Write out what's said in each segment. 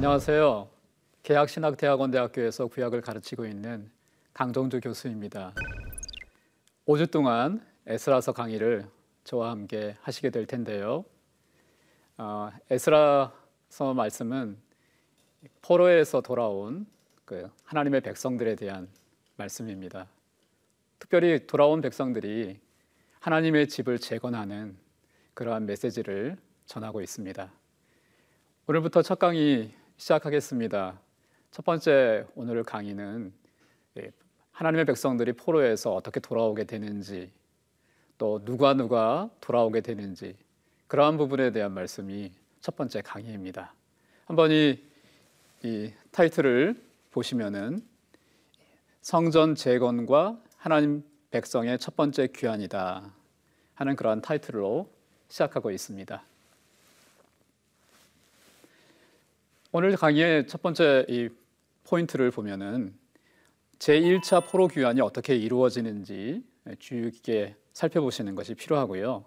안녕하세요. 계약신학대학원대학교에서 구약을 가르치고 있는 강정주 교수입니다. 5주 동안 에스라서 강의를 저와 함께 하시게 될 텐데요. 어, 에스라서 말씀은 포로에서 돌아온 그 하나님의 백성들에 대한 말씀입니다. 특별히 돌아온 백성들이 하나님의 집을 재건하는 그러한 메시지를 전하고 있습니다. 오늘부터 첫 강의 시작하겠습니다. 첫 번째 오늘 강의는 예, 하나님의 백성들이 포로에서 어떻게 돌아오게 되는지 또 누가 누가 돌아오게 되는지 그러한 부분에 대한 말씀이 첫 번째 강의입니다. 한번 이, 이 타이틀을 보시면은 성전 재건과 하나님 백성의 첫 번째 귀환이다 하는 그러한 타이틀로 시작하고 있습니다. 오늘 강의의 첫 번째 이 포인트를 보면은 제1차 포로 귀환이 어떻게 이루어지는지 주의 깊게 살펴보시는 것이 필요하고요.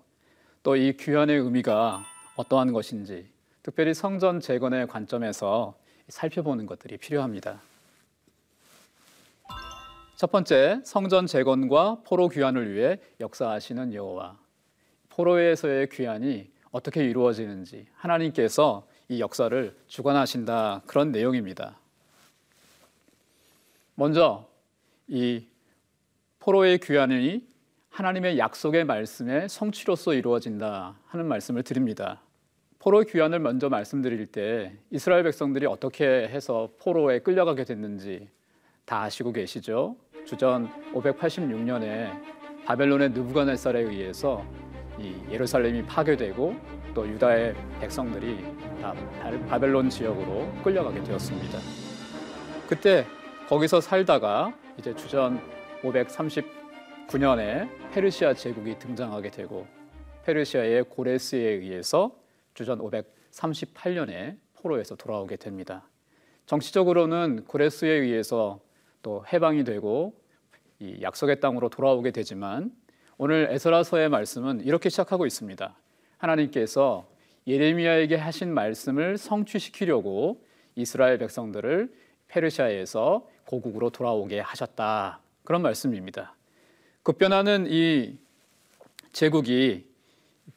또 이 귀환의 의미가 어떠한 것인지 특별히 성전 재건의 관점에서 살펴보는 것들이 필요합니다. 첫 번째, 성전 재건과 포로 귀환을 위해 역사하시는 여호와. 포로에서의 귀환이 어떻게 이루어지는지 하나님께서 이 역사를 주관하신다 그런 내용입니다. 먼저 이 포로의 귀환이 하나님의 약속의 말씀의 성취로서 이루어진다 하는 말씀을 드립니다. 포로 귀환을 먼저 말씀드릴 때 이스라엘 백성들이 어떻게 해서 포로에 끌려가게 됐는지 다 아시고 계시죠? 주전 586년에 바벨론의 느부갓네살에 의해서 이 예루살렘이 파괴되고 또 유다의 백성들이 다 바벨론 지역으로 끌려가게 되었습니다. 그때 거기서 살다가 이제 주전 539년에 페르시아 제국이 등장하게 되고 페르시아의 고레스에 의해서 주전 538년에 포로에서 돌아오게 됩니다. 정치적으로는 고레스에 의해서 또 해방이 되고 이 약속의 땅으로 돌아오게 되지만 오늘 에스라서의 말씀은 이렇게 시작하고 있습니다. 하나님께서 예레미야에게 하신 말씀을 성취시키려고 이스라엘 백성들을 페르시아에서 고국으로 돌아오게 하셨다. 그런 말씀입니다. 급변하는 이 제국이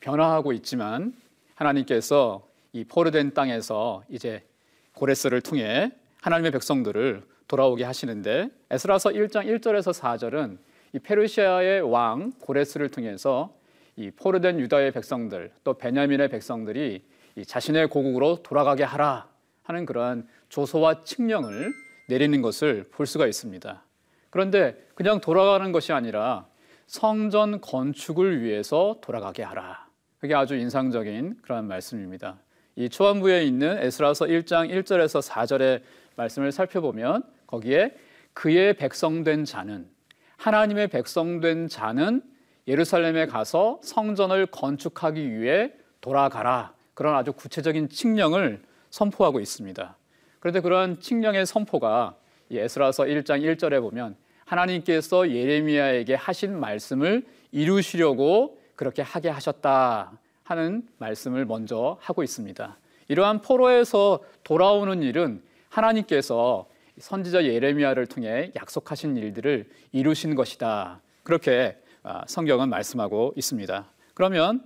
변화하고 있지만 하나님께서 이 포르된 땅에서 이제 고레스를 통해 하나님의 백성들을 돌아오게 하시는데 에스라서 1장 1절에서 4절은 이 페르시아의 왕 고레스를 통해서 이 포르된 유다의 백성들 또 베냐민의 백성들이 자신의 고국으로 돌아가게 하라 하는 그러한 조소와 칙령을 내리는 것을 볼 수가 있습니다. 그런데 그냥 돌아가는 것이 아니라 성전 건축을 위해서 돌아가게 하라. 그게 아주 인상적인 그런 말씀입니다. 이 초반부에 있는 에스라서 1장 1절에서 4절의 말씀을 살펴보면 거기에 그의 백성된 자는 하나님의 백성된 자는 예루살렘에 가서 성전을 건축하기 위해 돌아가라. 그런 아주 구체적인 칙령을 선포하고 있습니다. 그런데 그런 칙령의 선포가 에스라서 1장 1절에 보면 하나님께서 예레미야에게 하신 말씀을 이루시려고 그렇게 하게 하셨다 하는 말씀을 먼저 하고 있습니다. 이러한 포로에서 돌아오는 일은 하나님께서 선지자 예레미야를 통해 약속하신 일들을 이루신 것이다. 그렇게 아, 성경은 말씀하고 있습니다. 그러면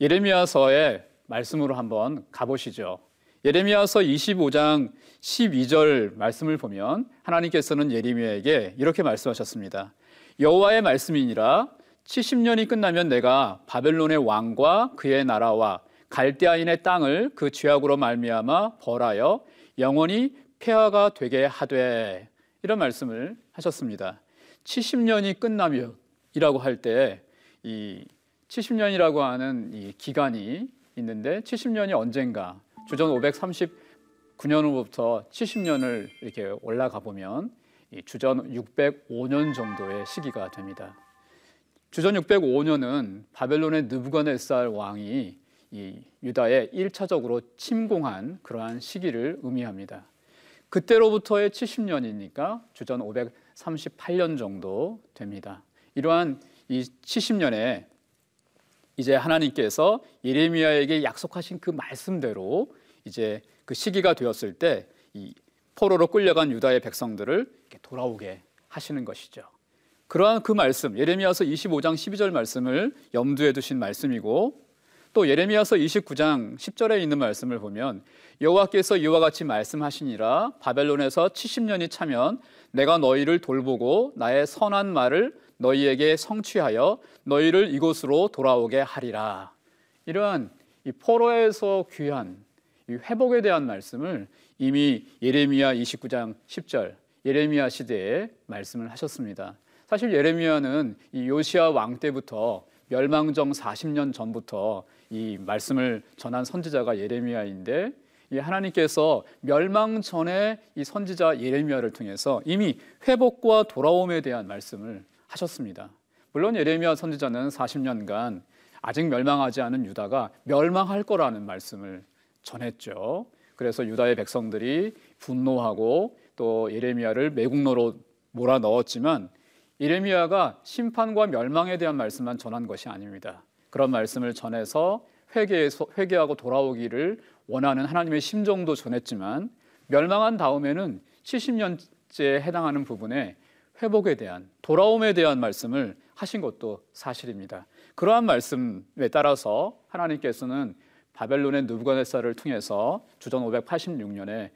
예레미야서의 말씀으로 한번 가보시죠. 예레미야서 25장 12절 말씀을 보면 하나님께서는 예레미야에게 이렇게 말씀하셨습니다. 여호와의 말씀이니라 70년이 끝나면 내가 바벨론의 왕과 그의 나라와 갈대아인의 땅을 그 죄악으로 말미암아 벌하여 영원히 폐하가 되게 하되 이런 말씀을 하셨습니다. 70년이 끝나면 이라고 할 때 이 70년이라고 하는 이 기간이 있는데 70년이 언젠가 주전 539년으로부터 70년을 이렇게 올라가 보면 주전 605년 정도의 시기가 됩니다. 주전 605년은 바벨론의 느부갓네살 왕이 이 유다에 1차적으로 침공한 그러한 시기를 의미합니다. 그때로부터의 70년이니까 주전 538년 정도 됩니다. 이러한 이 70년에 이제 하나님께서 예레미야에게 약속하신 그 말씀대로 이제 그 시기가 되었을 때 이 포로로 끌려간 유다의 백성들을 돌아오게 하시는 것이죠. 그러한 그 말씀, 예레미야서 25장 12절 말씀을 염두에 두신 말씀이고 또 예레미야서 29장 10절에 있는 말씀을 보면 여호와께서 이와 같이 말씀하시니라 바벨론에서 70년이 차면 내가 너희를 돌보고 나의 선한 말을 너희에게 성취하여 너희를 이곳으로 돌아오게 하리라. 이러한 이 포로에서 귀한 이 회복에 대한 말씀을 이미 예레미야 29장 10절 예레미야 시대에 말씀을 하셨습니다. 사실 예레미야는 이 요시아 왕 때부터 멸망정 40년 전부터 이 말씀을 전한 선지자가 예레미야인데 이 하나님께서 멸망 전에 이 선지자 예레미야를 통해서 이미 회복과 돌아옴에 대한 말씀을 하셨습니다. 물론 예레미야 선지자는 40년간 아직 멸망하지 않은 유다가 멸망할 거라는 말씀을 전했죠. 그래서 유다의 백성들이 분노하고 또 예레미야를 매국노로 몰아 넣었지만 예레미야가 심판과 멸망에 대한 말씀만 전한 것이 아닙니다. 그런 말씀을 전해서 회개해서 회개하고 돌아오기를 원하는 하나님의 심정도 전했지만 멸망한 다음에는 70년째에 해당하는 부분에 회복에 대한 돌아옴에 대한 말씀을 하신 것도 사실입니다. 그러한 말씀에 따라서 하나님께서는 바벨론의 느부갓네살을 통해서 주전 586년에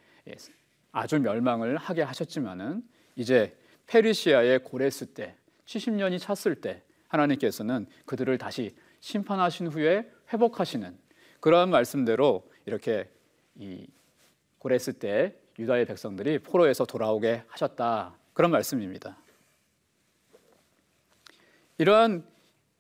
아주 멸망을 하게 하셨지만은 이제 페르시아의 고레스 때 70년이 찼을 때 하나님께서는 그들을 다시 심판하신 후에 회복하시는 그러한 말씀대로 이렇게 이 고레스 때 유다의 백성들이 포로에서 돌아오게 하셨다. 그런 말씀입니다. 이러한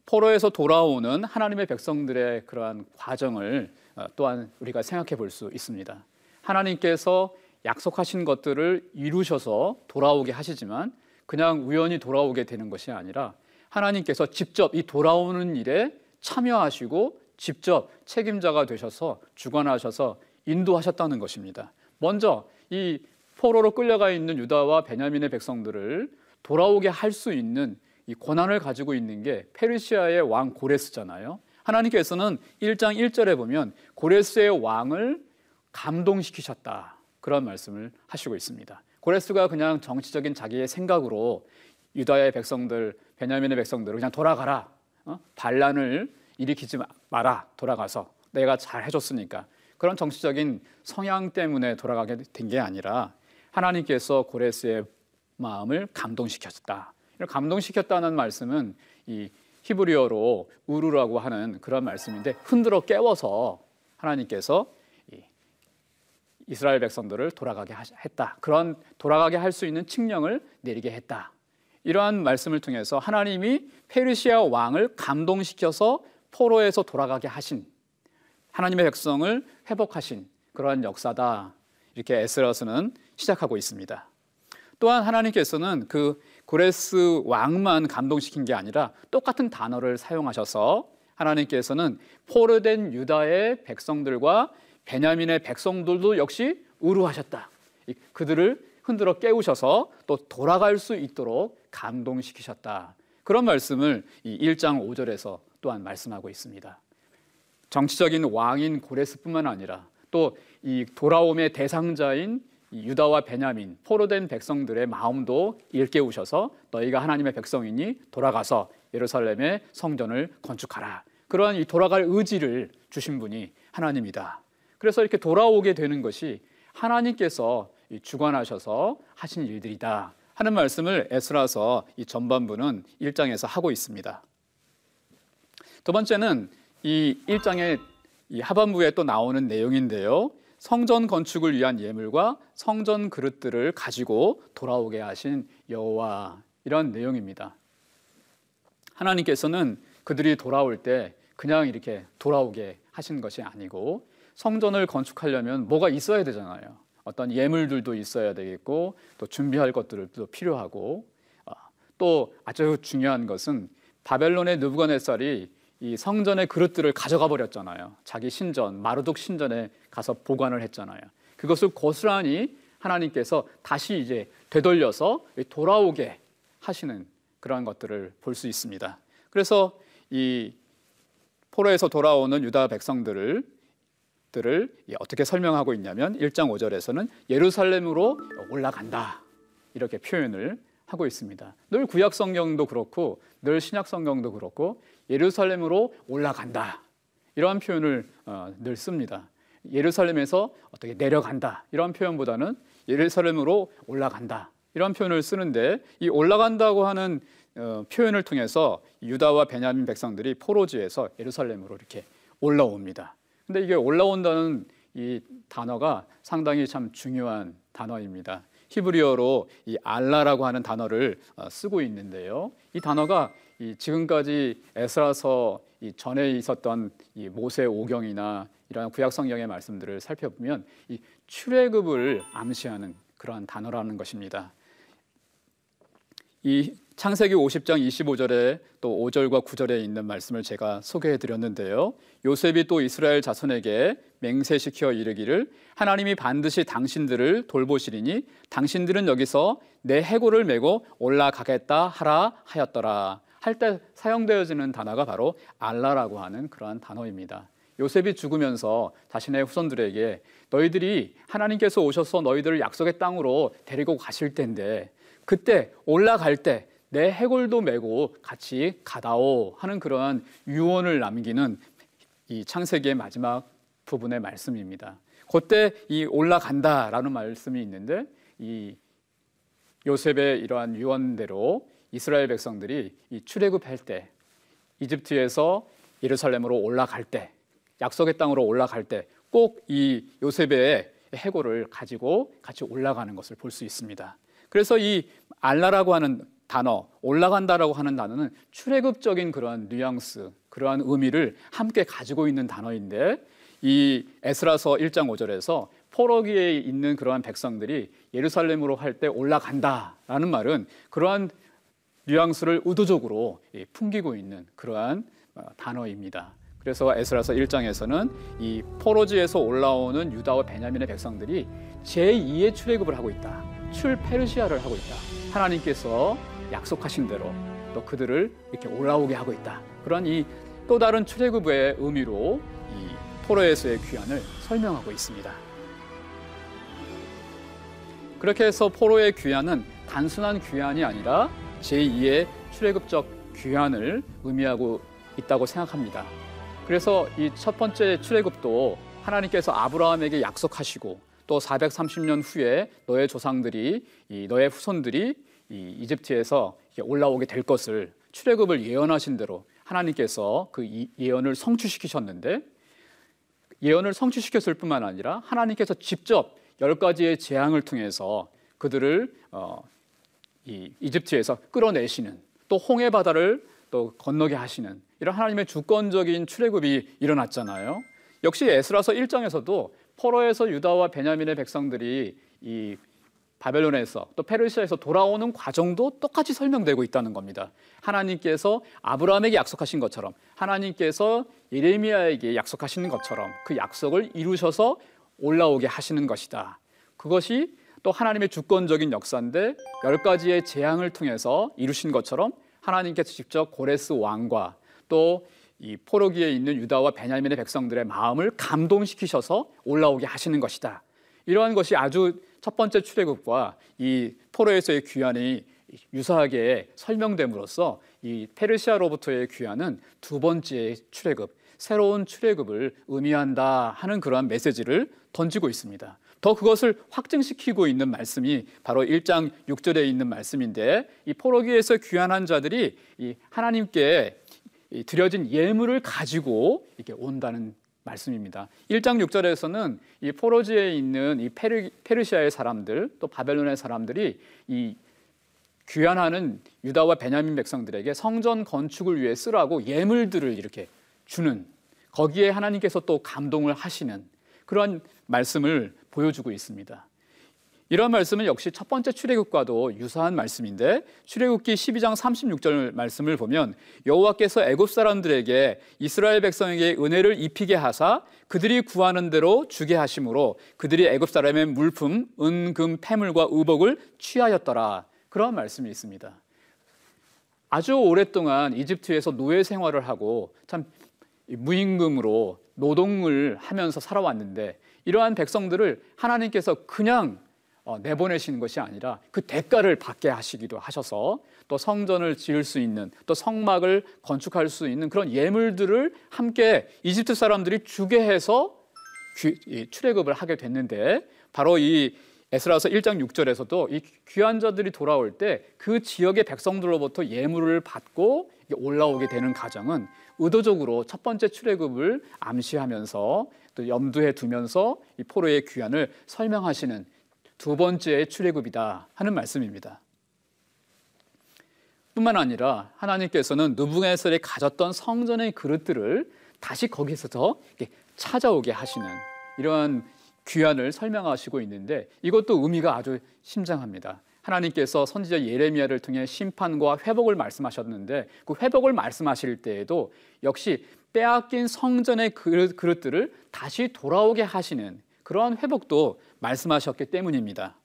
포로에서 돌아오는 하나님의 백성들의 그러한 과정을 어, 또한 우리가 생각해 볼 수 있습니다. 하나님께서 약속하신 것들을 이루셔서 돌아오게 하시지만 그냥 우연히 돌아오게 되는 것이 아니라 하나님께서 직접 이 돌아오는 일에 참여하시고 직접 책임자가 되셔서 주관하셔서 인도하셨다는 것입니다. 먼저 이 포로로 끌려가 있는 유다와 베냐민의 백성들을 돌아오게 할 수 있는 이 권한을 가지고 있는 게 페르시아의 왕 고레스잖아요. 하나님께서는 1장 1절에 보면 고레스의 왕을 감동시키셨다. 그런 말씀을 하시고 있습니다. 고레스가 그냥 정치적인 자기의 생각으로 유다의 백성들, 베냐민의 백성들을 그냥 돌아가라. 어? 반란을 일으키지 마라. 돌아가서 내가 잘 해줬으니까. 그런 정치적인 성향 때문에 돌아가게 된 게 아니라 하나님께서 고레스의 마음을 감동시켰다. 감동시켰다는 말씀은 이 히브리어로 우르라고 하는 그런 말씀인데 흔들어 깨워서 하나님께서 이스라엘 백성들을 돌아가게 했다. 그런 돌아가게 할 수 있는 칙령을 내리게 했다. 이러한 말씀을 통해서 하나님이 페르시아 왕을 감동시켜서 포로에서 돌아가게 하신 하나님의 백성을 회복하신 그러한 역사다. 이렇게 에스라스는 시작하고 있습니다. 또한 하나님께서는 그 고레스 왕만 감동시킨 게 아니라 똑같은 단어를 사용하셔서 하나님께서는 포로된 유다의 백성들과 베냐민의 백성들도 역시 우루하셨다. 그들을 흔들어 깨우셔서 또 돌아갈 수 있도록 감동시키셨다. 그런 말씀을 이 1장 5절에서 또한 말씀하고 있습니다. 정치적인 왕인 고레스뿐만 아니라 또 이 돌아옴의 대상자인 유다와 베냐민 포로된 백성들의 마음도 일깨우셔서 너희가 하나님의 백성이니 돌아가서 예루살렘의 성전을 건축하라. 그러한 이 돌아갈 의지를 주신 분이 하나님이다. 그래서 이렇게 돌아오게 되는 것이 하나님께서 주관하셔서 하신 일들이다 하는 말씀을 에스라서 이 전반부는 1장에서 하고 있습니다. 두 번째는 이 1장의 이 하반부에 또 나오는 내용인데요. 성전 건축을 위한 예물과 성전 그릇들을 가지고 돌아오게 하신 여호와 이런 내용입니다. 하나님께서는 그들이 돌아올 때 그냥 이렇게 돌아오게 하신 것이 아니고 성전을 건축하려면 뭐가 있어야 되잖아요. 어떤 예물들도 있어야 되겠고 또 준비할 것들도 필요하고 아, 또 아주 중요한 것은 바벨론의 느부갓네살이 이 성전의 그릇들을 가져가 버렸잖아요. 자기 신전 마르둑 신전에 가서 보관을 했잖아요. 그것을 고스란히 하나님께서 다시 이제 되돌려서 돌아오게 하시는 그러한 것들을 볼 수 있습니다. 그래서 이 포로에서 돌아오는 유다 백성들을 들을 어떻게 설명하고 있냐면 1장 5절에서는 예루살렘으로 올라간다. 이렇게 표현을 하고 있습니다. 늘 구약 성경도 그렇고 늘 신약 성경도 그렇고 예루살렘으로 올라간다. 이러한 표현을 어, 늘 씁니다. 예루살렘에서 어떻게 내려간다. 이런 표현보다는 예루살렘으로 올라간다. 이런 표현을 쓰는데 이 올라간다고 하는 어, 표현을 통해서 유다와 베냐민 백성들이 포로지에서 예루살렘으로 이렇게 올라옵니다. 근데 이게 올라온다는 이 단어가 상당히 참 중요한 단어입니다. 히브리어로 이 알라라고 하는 단어를 어, 쓰고 있는데요. 이 단어가 이 지금까지 에스라서 이 전에 있었던 이 모세 오경이나 이러한 구약 성경의 말씀들을 살펴보면 이 출애굽을 암시하는 그러한 단어라는 것입니다. 이 창세기 50장 25절에 또 5절과 9절에 있는 말씀을 제가 소개해 드렸는데요. 요셉이 또 이스라엘 자손에게 맹세시켜 이르기를 하나님이 반드시 당신들을 돌보시리니 당신들은 여기서 내 해골을 메고 올라가겠다 하라 하였더라. 할 때 사용되어지는 단어가 바로 알라라고 하는 그러한 단어입니다. 요셉이 죽으면서 자신의 후손들에게 너희들이 하나님께서 오셔서 너희들을 약속의 땅으로 데리고 가실 텐데 그때 올라갈 때 내 해골도 메고 같이 가다오 하는 그러한 유언을 남기는 이 창세기의 마지막 부분의 말씀입니다. 그때 이 올라간다라는 말씀이 있는데 이 요셉의 이러한 유언대로 이스라엘 백성들이 이 출애굽할 때 이집트에서 예루살렘으로 올라갈 때 약속의 땅으로 올라갈 때 꼭 이 요셉의 해골을 가지고 같이 올라가는 것을 볼 수 있습니다. 그래서 이 알라라고 하는 단어, 올라간다라고 하는 단어는 출애굽적인 그러한 뉘앙스, 그러한 의미를 함께 가지고 있는 단어인데 이 에스라서 1장 5절에서 포로기에 있는 그러한 백성들이 예루살렘으로 할 때 올라간다라는 말은 그러한 뉘앙스를 의도적으로 풍기고 있는 그러한 어, 단어입니다. 그래서 에스라서 1장에서는 이 포로지에서 올라오는 유다와 베냐민의 백성들이 제2의 출애굽을 하고 있다. 출페르시아를 하고 있다. 하나님께서 약속하신 대로 또 그들을 이렇게 올라오게 하고 있다. 그런 이 또 다른 출애굽의 의미로 이 포로에서의 귀환을 설명하고 있습니다. 그렇게 해서 포로의 귀환은 단순한 귀환이 아니라 제2의 출애굽적 귀환을 의미하고 있다고 생각합니다. 그래서 이 첫 번째 출애굽도 하나님께서 아브라함에게 약속하시고 또 430년 후에 너의 조상들이 이 너의 후손들이 이 이집트에서 올라오게 될 것을 출애굽을 예언하신 대로 하나님께서 그 예언을 성취시키셨는데 예언을 성취시켰을 뿐만 아니라 하나님께서 직접 열 가지의 재앙을 통해서 그들을 어, 이 이집트에서 끌어내시는 또 홍해 바다를 또 건너게 하시는 이런 하나님의 주권적인 출애굽이 일어났잖아요. 역시 에스라서 1장에서도 포로에서 유다와 베냐민의 백성들이 이 바벨론에서 또 페르시아에서 돌아오는 과정도 똑같이 설명되고 있다는 겁니다. 하나님께서 아브라함에게 약속하신 것처럼 하나님께서 예레미야에게 약속하시는 것처럼 그 약속을 이루셔서 올라오게 하시는 것이다. 그것이 또 하나님의 주권적인 역사인데 열 가지의 재앙을 통해서 이루신 것처럼 하나님께서 직접 고레스 왕과 또 이 포로기에 있는 유다와 베냐민의 백성들의 마음을 감동시키셔서 올라오게 하시는 것이다. 이러한 것이 아주 첫 번째 출애굽과 이 포로에서의 귀환이 유사하게 설명됨으로써 이 페르시아로부터의 귀환은 두 번째 출애굽, 새로운 출애굽을 의미한다 하는 그러한 메시지를 던지고 있습니다. 더 그것을 확증시키고 있는 말씀이 바로 1장 6절에 있는 말씀인데 이 포로기에서 귀환한 자들이 이 하나님께 드려진 예물을 가지고 이렇게 온다는 말씀입니다. 1장 6절에서는 이 포로지에 있는 이 페르, 페르시아의 사람들 또 바벨론의 사람들이 이 귀환하는 유다와 베냐민 백성들에게 성전 건축을 위해 쓰라고 예물들을 이렇게 주는 거기에 하나님께서 또 감동을 하시는 그런 말씀을 보여주고 있습니다. 이런 말씀은 역시 첫 번째 출애굽과도 유사한 말씀인데 출애굽기 12장 36절 말씀을 보면 여호와께서 애굽 사람들에게 이스라엘 백성에게 은혜를 입히게 하사 그들이 구하는 대로 주게 하심으로 그들이 애굽 사람의 물품 은금 패물과 의복을 취하였더라 그런 말씀이 있습니다. 아주 오랫동안 이집트에서 노예 생활을 하고 참 무임금으로 노동을 하면서 살아왔는데 이러한 백성들을 하나님께서 그냥 어, 내보내시는 것이 아니라 그 대가를 받게 하시기도 하셔서 또 성전을 지을 수 있는 또 성막을 건축할 수 있는 그런 예물들을 함께 이집트 사람들이 주게 해서 출애굽을 하게 됐는데 바로 이 에스라서 1장 6절에서도 이 귀한 자들이 돌아올 때 그 지역의 백성들로부터 예물을 받고 올라오게 되는 가정은 의도적으로 첫 번째 출애굽을 암시하면서 또 염두에 두면서 이 포로의 귀환을 설명하시는 두 번째의 출애굽이다 하는 말씀입니다. 뿐만 아니라 하나님께서는 누부갓네살이 가졌던 성전의 그릇들을 다시 거기서 찾아오게 하시는 이러한 귀환을 설명하시고 있는데 이것도 의미가 아주 심장합니다. 하나님께서 선지자 예레미야를 통해 심판과 회복을 말씀하셨는데 그 회복을 말씀하실 때에도 역시 빼앗긴 성전의 그릇, 그릇들을 다시 돌아오게 하시는 그러한 회복도 말씀하셨기 때문입니다.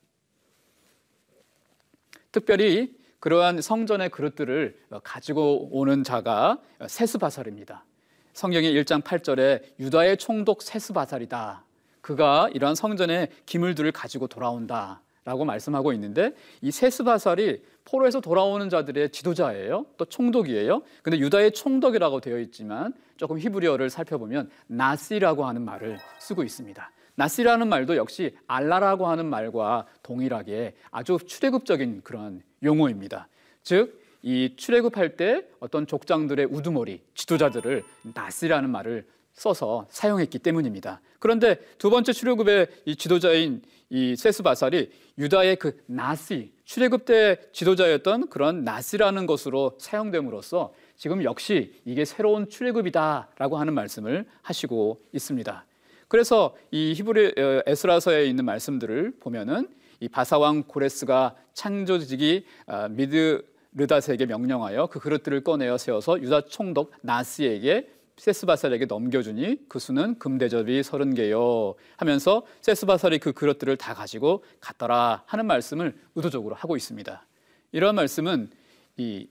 특별히 그러한 성전의 그릇들을 가지고 오는 자가 세스바살입니다. 성경의 1장 8절에 유다의 총독 세스바살이다. 그가 이러한 성전의 기물들을 가지고 돌아온다. 라고 말씀하고 있는데 이 세스바살이 포로에서 돌아오는 자들의 지도자예요. 또 총독이에요. 근데 유다의 총독이라고 되어 있지만 조금 히브리어를 살펴보면 나시라고 하는 말을 쓰고 있습니다. 나시라는 말도 역시 알라라고 하는 말과 동일하게 아주 출애굽적인 그런 용어입니다. 즉, 이 출애굽할 때 어떤 족장들의 우두머리, 지도자들을 나시라는 말을 써서 사용했기 때문입니다. 그런데 두 번째 출애굽의 이 지도자인 이 세스바살이 유다의 그 나시 출애굽 때 지도자였던 그런 나시라는 것으로 사용됨으로써 지금 역시 이게 새로운 출애굽이다라고 하는 말씀을 하시고 있습니다. 그래서 이 히브리 어, 에스라서에 있는 말씀들을 보면은 이 바사왕 고레스가 창조지기 아, 미드 르다스에게 명령하여 그 그릇들을 꺼내어 세워서 유다 총독 나스에게 세스바살에게 넘겨주니 그 수는 금대접이 서른 개요 하면서 세스바살이 그 그릇들을 다 가지고 갔더라 하는 말씀을 의도적으로 하고 있습니다. 이런 말씀은 이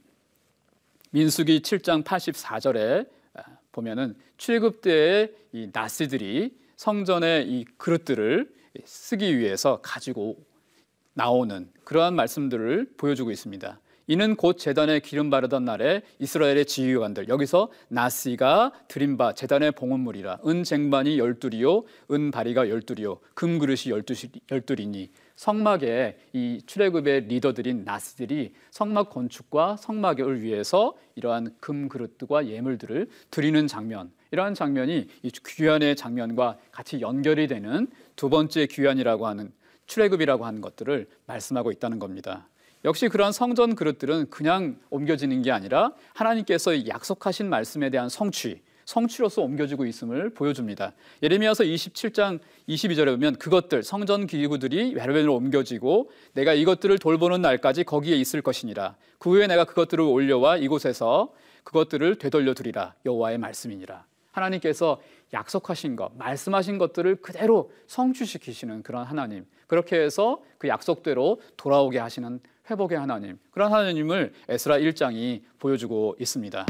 민수기 7장 84절에 아, 보면은 출급 때의 이 나스들이 성전의 이 그릇들을 쓰기 위해서 가지고 나오는 그러한 말씀들을 보여주고 있습니다. 이는 곧 재단에 기름 바르던 날에 이스라엘의 지휘관들 여기서 나시가 드린 바 재단의 봉헌물이라. 은 쟁반이 열둘이요 은 바리가 열둘이요 금 그릇이 열둘이니. 성막에 이 출애굽의 리더들인 나스들이 성막 건축과 성막을 위해서 이러한 금 그릇과 예물들을 드리는 장면. 이러한 장면이 이 귀환의 장면과 같이 연결이 되는 두 번째 귀환이라고 하는 출애굽이라고 하는 것들을 말씀하고 있다는 겁니다. 역시 그러한 성전 그릇들은 그냥 옮겨지는 게 아니라 하나님께서 약속하신 말씀에 대한 성취, 성취로서 옮겨지고 있음을 보여줍니다. 예레미야서 27장 22절에 보면 그것들 성전 기구들이 베르벨로 옮겨지고 내가 이것들을 돌보는 날까지 거기에 있을 것이니라. 그 후에 내가 그것들을 올려와 이곳에서 그것들을 되돌려 드리라. 여호와의 말씀이니라. 하나님께서 약속하신 것, 말씀하신 것들을 그대로 성취시키시는 그런 하나님. 그렇게 해서 그 약속대로 돌아오게 하시는 회복의 하나님. 그런 하나님을 에스라 1장이 보여주고 있습니다.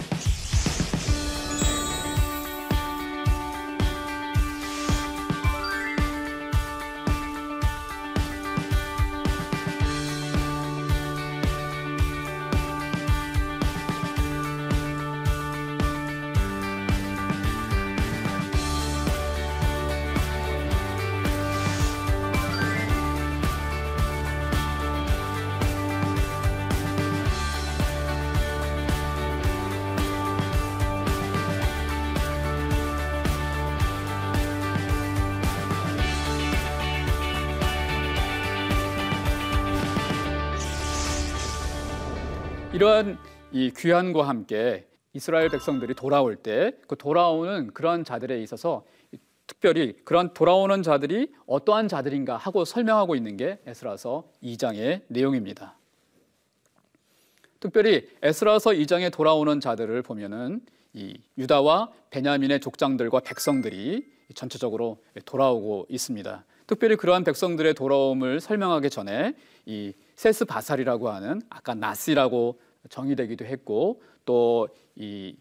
이러한 이 귀환과 함께 이스라엘 백성들이 돌아올 때 그 돌아오는 그런 자들에 있어서 특별히 그런 돌아오는 자들이 어떠한 자들인가 하고 설명하고 있는 게 에스라서 2장의 내용입니다. 특별히 에스라서 2장에 돌아오는 자들을 보면은 이 유다와 베냐민의 족장들과 백성들이 전체적으로 돌아오고 있습니다. 특별히 그러한 백성들의 돌아옴을 설명하기 전에 이 세스 바살이라고 하는 아까 나시라고 정의되기도 했고 또 이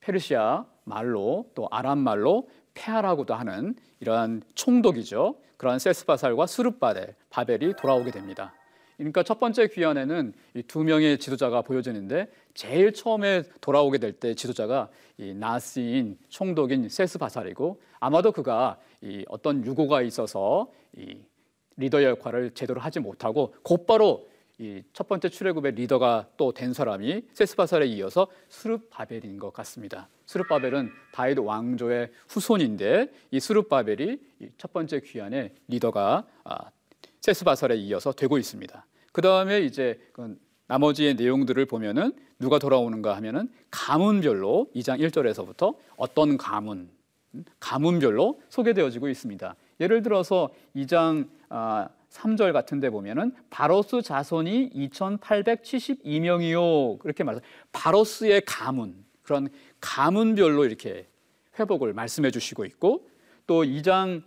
페르시아 말로 또 아람 말로 폐하라고도 하는 이러한 총독이죠. 그러한 세스바살과 수르바델, 바벨이 돌아오게 됩니다. 그러니까 첫 번째 귀환에는 이 두 명의 지도자가 보여지는데 제일 처음에 돌아오게 될 때 지도자가 이 나스인 총독인 세스바살이고 아마도 그가 이 어떤 유고가 있어서 이 리더 역할을 제대로 하지 못하고 곧바로 이 첫 번째 출애굽의 리더가 또 된 사람이 세스바살에 이어서 수르바벨인 것 같습니다. 수르바벨은 다윗 왕조의 후손인데 이 수르바벨이 첫 번째 귀환의 리더가 아, 세스바살에 이어서 되고 있습니다. 그 다음에 이제 그 나머지의 내용들을 보면은 누가 돌아오는가 하면은 가문별로 2장 1절에서부터 어떤 가문, 가문별로 소개되어지고 있습니다. 예를 들어서 2장 3절 아, 같은 데 보면은 바로스 자손이 2,872명이요 그렇게 말해서 바로스의 가문 그런 가문별로 이렇게 회복을 말씀해 주시고 있고 또 2장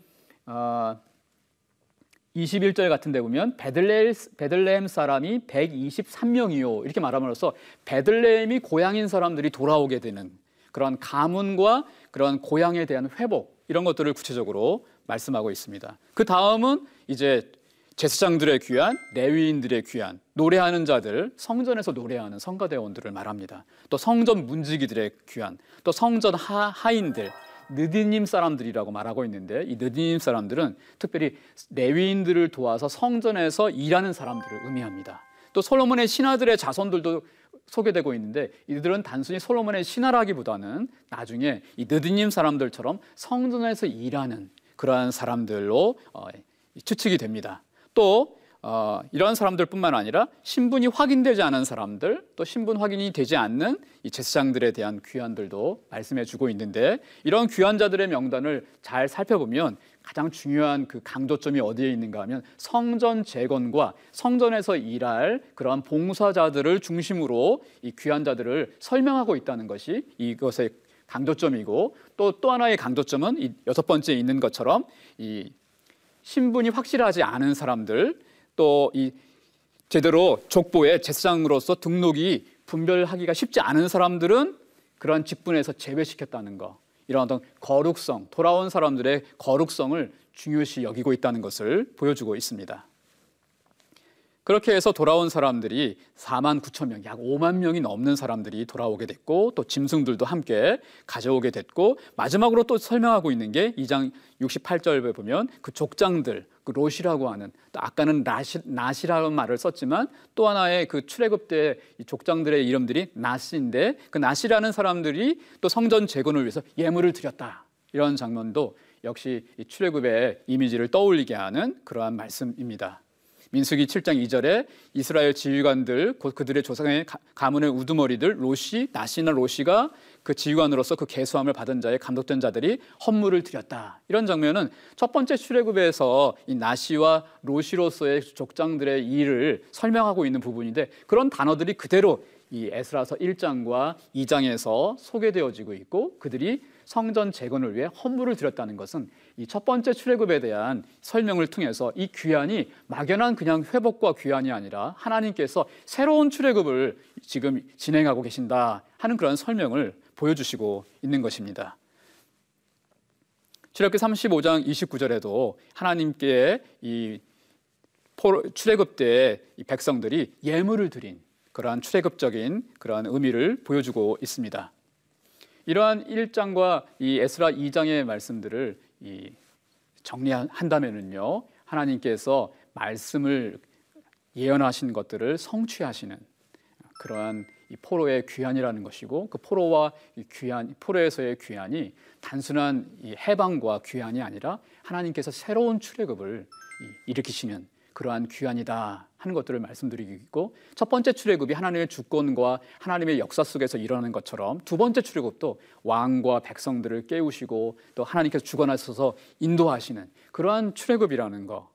21절 같은 데 보면 베들레, 베들레헴 사람이 123명이요. 이렇게 말함으로써 베들레헴이 고향인 사람들이 돌아오게 되는 그런 가문과 그런 고향에 대한 회복 이런 것들을 구체적으로 말씀하고 있습니다. 그 다음은 이제 제사장들의 귀한, 레위인들의 귀한, 노래하는 자들, 성전에서 노래하는 성가대원들을 말합니다. 또 성전 문지기들의 귀한, 또 성전 하, 하인들, 느디님 사람들이라고 말하고 있는데 이 느디님 사람들은 특별히 레위인들을 도와서 성전에서 일하는 사람들을 의미합니다. 또 솔로몬의 신하들의 자손들도 소개되고 있는데 이들은 단순히 솔로몬의 신하라기보다는 나중에 이 느디님 사람들처럼 성전에서 일하는 그러한 사람들로 어, 추측이 됩니다. 또 어, 이런 사람들뿐만 아니라 신분이 확인되지 않은 사람들, 또 신분 확인이 되지 않는 이 제사장들에 대한 귀환들도 말씀해 주고 있는데 이런 귀환자들의 명단을 잘 살펴보면 가장 중요한 그 강조점이 어디에 있는가 하면 성전 재건과 성전에서 일할 그러한 봉사자들을 중심으로 이 귀환자들을 설명하고 있다는 것이 이것의 강조점이고 또또 하나의 강조점은 이 여섯 번째 있는 것처럼 이 신분이 확실하지 않은 사람들 또 이 제대로 족보에 제사장으로서 등록이 분별하기가 쉽지 않은 사람들은 그러한 직분에서 제외시켰다는 거. 이런 어떤 거룩성, 돌아온 사람들의 거룩성을 중요시 여기고 있다는 것을 보여주고 있습니다. 그렇게 해서 돌아온 사람들이 4만 9천 명, 약 5만 명이 넘는 사람들이 돌아오게 됐고 또 짐승들도 함께 가져오게 됐고 마지막으로 또 설명하고 있는 게 2장 68절에 보면 그 족장들, 그 롯이라고 하는 또 아까는 나시, 나시라는 말을 썼지만 또 하나의 그 출애굽 때 족장들의 이름들이 나시인데 그 나시라는 사람들이 또 성전 재건을 위해서 예물을 드렸다. 이런 장면도 역시 출애굽의 이미지를 떠올리게 하는 그러한 말씀입니다. 민수기 7장 2절에 이스라엘 지휘관들 곧 그들의 조상의 가문의 우두머리들 로시 나시나 로시가 그 지휘관으로서 그 개수함을 받은 자의 감독된 자들이 헌물을 드렸다. 이런 장면은 첫 번째 출애굽에서 이 나시와 로시로서의 족장들의 일을 설명하고 있는 부분인데 그런 단어들이 그대로 이 에스라서 1장과 2장에서 소개되어지고 있고 그들이 성전 재건을 위해 헌물을 드렸다는 것은 이 첫 번째 출애굽에 대한 설명을 통해서 이 귀환이 막연한 그냥 회복과 귀환이 아니라 하나님께서 새로운 출애굽을 지금 진행하고 계신다 하는 그런 설명을 보여주시고 있는 것입니다. 출애굽기 35장 29절에도 하나님께 이 출애굽 때 이 백성들이 예물을 드린 그러한 출애굽적인 그러한 의미를 보여주고 있습니다. 이러한 1장과 이 에스라 2장의 말씀들을 이 정리한다면은요. 하나님께서 말씀을 예언하신 것들을 성취하시는 그러한 이 포로의 귀환이라는 것이고 그 포로와 이 귀환 포로에서의 귀환이 단순한 이 해방과 귀환이 아니라 하나님께서 새로운 출애굽을 일으키시는 그러한 귀환이다 하는 것들을 말씀드리고 첫 번째 출애굽이 하나님의 주권과 하나님의 역사 속에서 일어나는 것처럼 두 번째 출애굽도 왕과 백성들을 깨우시고 또 하나님께서 주관하셔서 인도하시는 그러한 출애굽이라는 거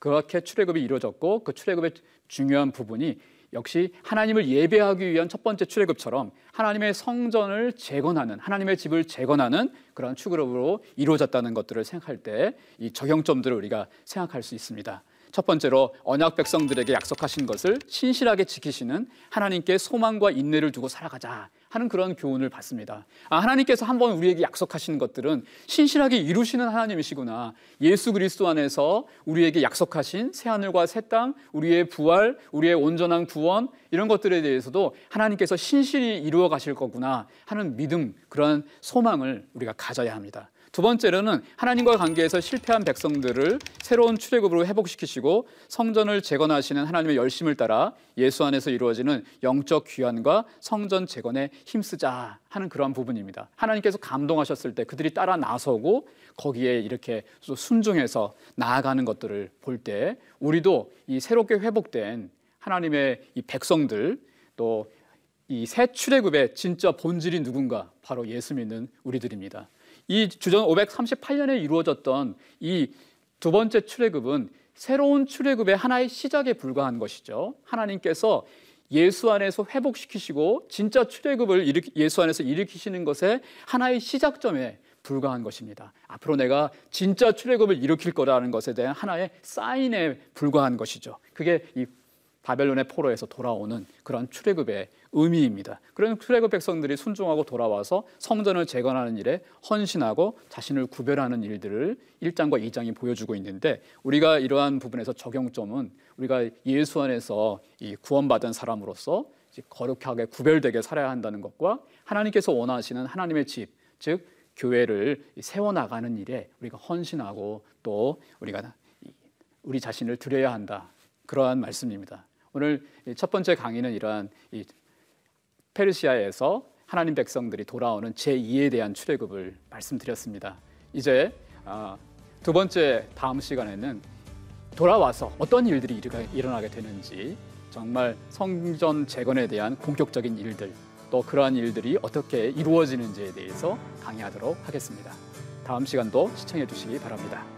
그렇게 출애굽이 이루어졌고 그 출애굽의 중요한 부분이 역시 하나님을 예배하기 위한 첫 번째 출애굽처럼 하나님의 성전을 재건하는 하나님의 집을 재건하는 그런 출애굽으로 이루어졌다는 것들을 생각할 때 이 적용점들을 우리가 생각할 수 있습니다. 첫 번째로 언약 백성들에게 약속하신 것을 신실하게 지키시는 하나님께 소망과 인내를 두고 살아가자 하는 그런 교훈을 받습니다. 아, 하나님께서 한번 우리에게 약속하시는 것들은 신실하게 이루시는 하나님이시구나. 예수 그리스도 안에서 우리에게 약속하신 새 하늘과 새 땅, 우리의 부활, 우리의 온전한 구원 이런 것들에 대해서도 하나님께서 신실히 이루어 가실 거구나 하는 믿음, 그런 소망을 우리가 가져야 합니다. 두 번째로는 하나님과 관계에서 실패한 백성들을 새로운 출애굽으로 회복시키시고 성전을 재건하시는 하나님의 열심을 따라 예수 안에서 이루어지는 영적 귀환과 성전 재건에 힘쓰자 하는 그러한 부분입니다. 하나님께서 감동하셨을 때 그들이 따라 나서고 거기에 이렇게 순종해서 나아가는 것들을 볼 때 우리도 이 새롭게 회복된 하나님의 이 백성들 또 이 새 출애굽의 진짜 본질이 누군가 바로 예수 믿는 우리들입니다. 이 주전 538년에 이루어졌던 이 두 번째 출애굽은 새로운 출애굽의 하나의 시작에 불과한 것이죠. 하나님께서 예수 안에서 회복시키시고 진짜 출애굽을 예수 안에서 일으키시는 것에 하나의 시작점에 불과한 것입니다. 앞으로 내가 진짜 출애굽을 일으킬 거라는 것에 대한 하나의 사인에 불과한 것이죠. 그게 이 바벨론의 포로에서 돌아오는 그런 출애굽의 의미입니다. 그런 출애굽 백성들이 순종하고 돌아와서 성전을 재건하는 일에 헌신하고 자신을 구별하는 일들을 1장과 2장이 보여주고 있는데 우리가 이러한 부분에서 적용점은 우리가 예수 안에서 이 구원받은 사람으로서 거룩하게 구별되게 살아야 한다는 것과 하나님께서 원하시는 하나님의 집, 즉 교회를 세워 나가는 일에 우리가 헌신하고 또 우리가 우리 자신을 드려야 한다. 그러한 말씀입니다. 오늘 첫 번째 강의는 이러한 페르시아에서 하나님 백성들이 돌아오는 제2에 대한 출애굽을 말씀드렸습니다. 이제 아, 두 번째 다음 시간에는 돌아와서 어떤 일들이 일어나게 되는지 정말 성전 재건에 대한 본격적인 일들 또 그러한 일들이 어떻게 이루어지는지에 대해서 강의하도록 하겠습니다. 다음 시간도 시청해 주시기 바랍니다.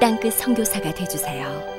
땅끝 성교사가 되주세요